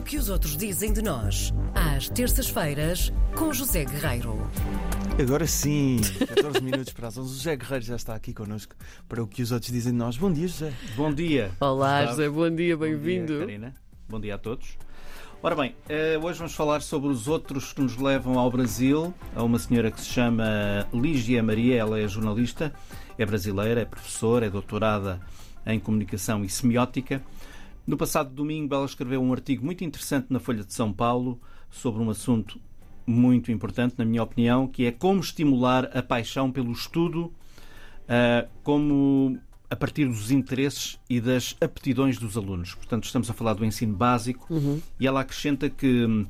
O que os outros dizem de nós, às terças-feiras, com José Guerreiro. Agora sim, 14 minutos para as 11. O José Guerreiro já está aqui connosco para o que os outros dizem de nós. Bom dia, José. Bom dia. Olá, Gustavo. José, bom dia, Bom dia, bem-vindo. Karina. Bom dia a todos. Ora bem, eh, hoje vamos falar sobre os outros que nos levam ao Brasil, a uma senhora que se chama Lígia Maria, ela é jornalista, é brasileira, é professora, é doutorada em comunicação e semiótica. No passado domingo ela escreveu um artigo muito interessante na Folha de São Paulo sobre um assunto muito importante, na minha opinião, que é como estimular a paixão pelo estudo, ah, como a partir dos interesses e das aptidões dos alunos. Portanto, estamos a falar do ensino básico e ela acrescenta que hum,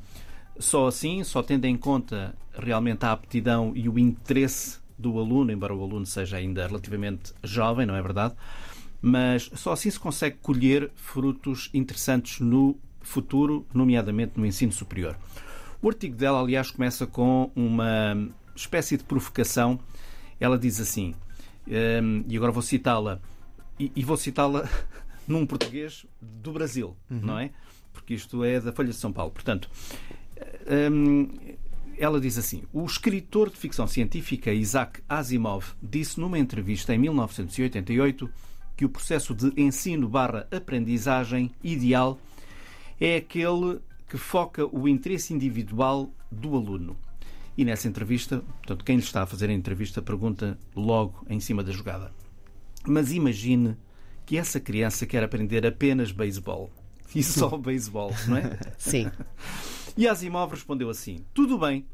só assim, só tendo em conta realmente a aptidão e o interesse do aluno, embora o aluno seja ainda relativamente jovem, não é verdade? Mas só assim se consegue colher frutos interessantes no futuro, nomeadamente no ensino superior. O artigo dela, aliás, começa com uma espécie de provocação. Ela diz assim, hum, e agora vou citá-la, e, vou citá-la num português do Brasil, não é? Porque isto é da Folha de São Paulo. Portanto, hum, ela diz assim: o escritor de ficção científica Isaac Asimov disse numa entrevista em 1988 que o processo de ensino barra aprendizagem ideal é aquele que foca o interesse individual do aluno. E nessa entrevista, portanto, quem lhe está a fazer a entrevista pergunta logo em cima da jogada: Mas imagine que essa criança quer aprender apenas beisebol. E só beisebol, não é? Sim. E Asimov respondeu assim: Tudo bem,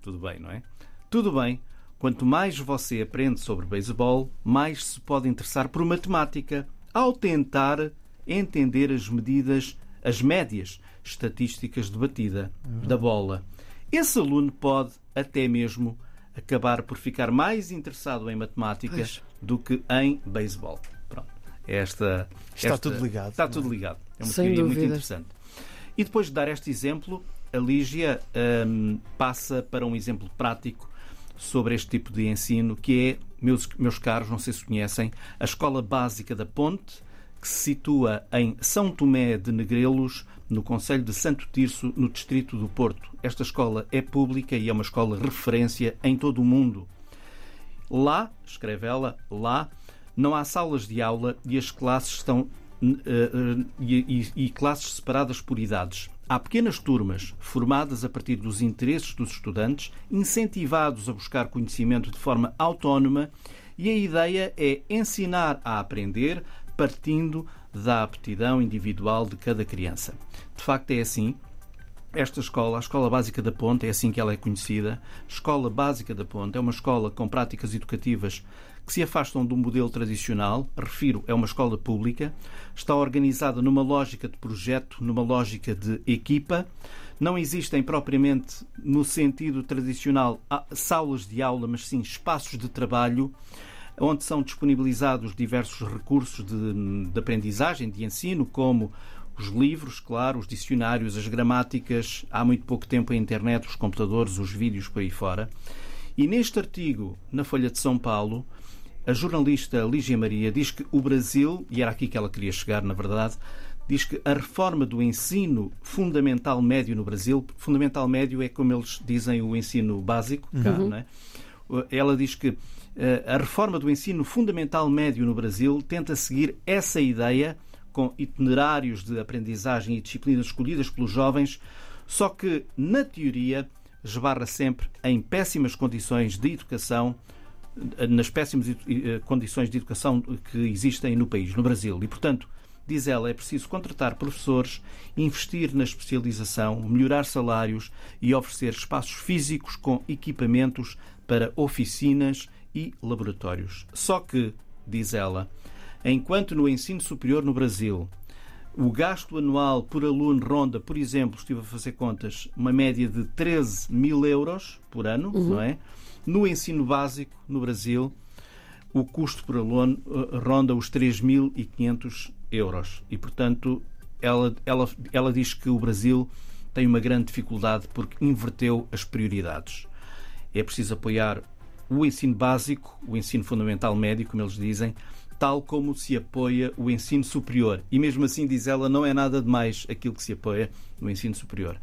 tudo bem, não é? Tudo bem. Quanto mais você aprende sobre beisebol, mais se pode interessar por matemática, ao tentar entender as medidas, as médias estatísticas de batida da bola. Esse aluno pode até mesmo acabar por ficar mais interessado em matemática Pois. do que em beisebol. Pronto. Esta, Está esta- tudo ligado, Está não é? tudo ligado. É uma Sem teoria muito interessante. E depois de dar este exemplo, a Lígia hum, passa para um exemplo prático sobre este tipo de ensino, que é, meus, meus caros, não sei se conhecem, a Escola Básica da Ponte, que se situa em São Tomé de Negrelos, no Conselho de Santo Tirso, no Distrito do Porto. Esta escola é pública e é uma escola referência em todo o mundo. Lá, escreve ela, lá não há salas de aula e as classes estão eh, eh, e, e- e classes separadas por idades. Há pequenas turmas formadas a partir dos interesses dos estudantes, incentivados a buscar conhecimento de forma autónoma, e a ideia é ensinar a aprender partindo da aptidão individual de cada criança. De facto, é assim. Esta escola, a Escola Básica da Ponte, é assim que ela é conhecida. Escola Básica da Ponte é uma escola com práticas educativas que se afastam do modelo tradicional. Refiro, é uma escola pública. Está organizada numa lógica de projeto, numa lógica de equipa. Não existem propriamente, no sentido tradicional, salas de aula, mas sim espaços de trabalho onde são disponibilizados diversos recursos de, de aprendizagem, de ensino, como os livros, claro, os dicionários, as gramáticas, há muito pouco tempo a internet, os computadores, os vídeos por aí fora. E neste artigo, na Folha de São Paulo, a jornalista Lígia Maria diz que o Brasil, e era aqui que ela queria chegar, na verdade, diz que a reforma do ensino fundamental médio no Brasil, fundamental médio é como eles dizem o ensino básico, cá, não é? Ela diz que eh, a reforma do ensino fundamental médio no Brasil tenta seguir essa ideia com itinerários de aprendizagem e disciplinas escolhidas pelos jovens, só que, na teoria, esbarra sempre em péssimas condições de educação, nas péssimas eh, condições de educação que existem no país, no Brasil. E, portanto, diz ela, é preciso contratar professores, investir na especialização, melhorar salários e oferecer espaços físicos com equipamentos para oficinas e laboratórios. Só que, diz ela, enquanto no ensino superior no Brasil o gasto anual por aluno ronda, por exemplo, estive a fazer contas, uma média de 13 mil euros por ano, não é? No ensino básico, no Brasil, o custo por aluno eh, ronda os 3.500 euros. E, portanto, ela, ela, ela diz que o Brasil tem uma grande dificuldade porque inverteu as prioridades. É preciso apoiar o ensino básico, o ensino fundamental médio, como eles dizem, tal como se apoia o ensino superior. E mesmo assim, diz ela, não é nada demais aquilo que se apoia no ensino superior.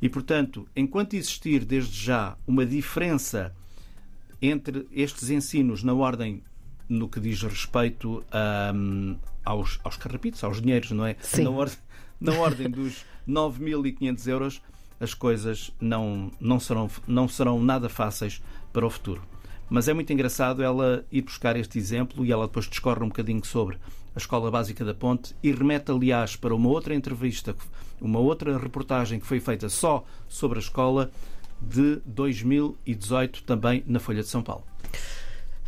E, portanto, enquanto existir desde já uma diferença entre estes ensinos na ordem no que diz respeito um, aos, aos carrapitos, aos dinheiros, não é? Sim. Na, ordem, na ordem dos 9.500 euros, as coisas não, não, serão, não serão nada fáceis para o futuro. Mas é muito engraçado ela ir buscar este exemplo e ela depois discorre um bocadinho sobre a Escola Básica da Ponte e remete, aliás, para uma outra entrevista, uma outra reportagem que foi feita só sobre a escola de 2018, também na Folha de São Paulo.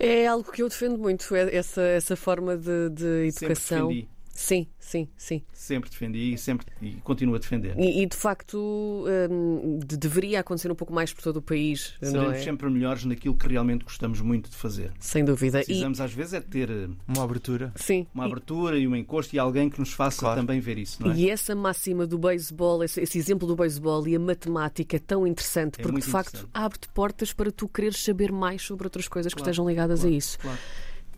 É algo que eu defendo muito, é essa, essa forma de, de educação. Sempre defendi, Sim, sim, sim. sempre defendi e, sempre, e continuo a defender. E, e, de facto hum, de- deveria acontecer um pouco mais por todo o país, não Seremos é? sempre melhores naquilo que realmente gostamos muito de fazer. Sem dúvida. E, Precisamos, às vezes, é de ter eh, Uma abertura. sim. uma abertura e um encosto e alguém que nos faça Claro. também ver isso, não é? E essa máxima do beisebol, esse, esse exemplo do beisebol e a matemática é tão interessante, É porque de facto abre-te portas para tu quereres saber mais sobre outras coisas que Claro, estejam ligadas claro, a isso. claro.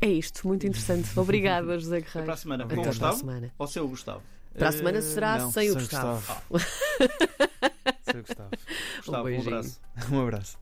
É isto, muito interessante. Obrigada, José Até para a Guerreiro. semana. Com o para a Gustavo semana. ou sem o Gustavo? Para a semana Eh, será não, sem o Gustavo. Sem o Gustavo. Gustavo, um beijinho. abraço. Um abraço.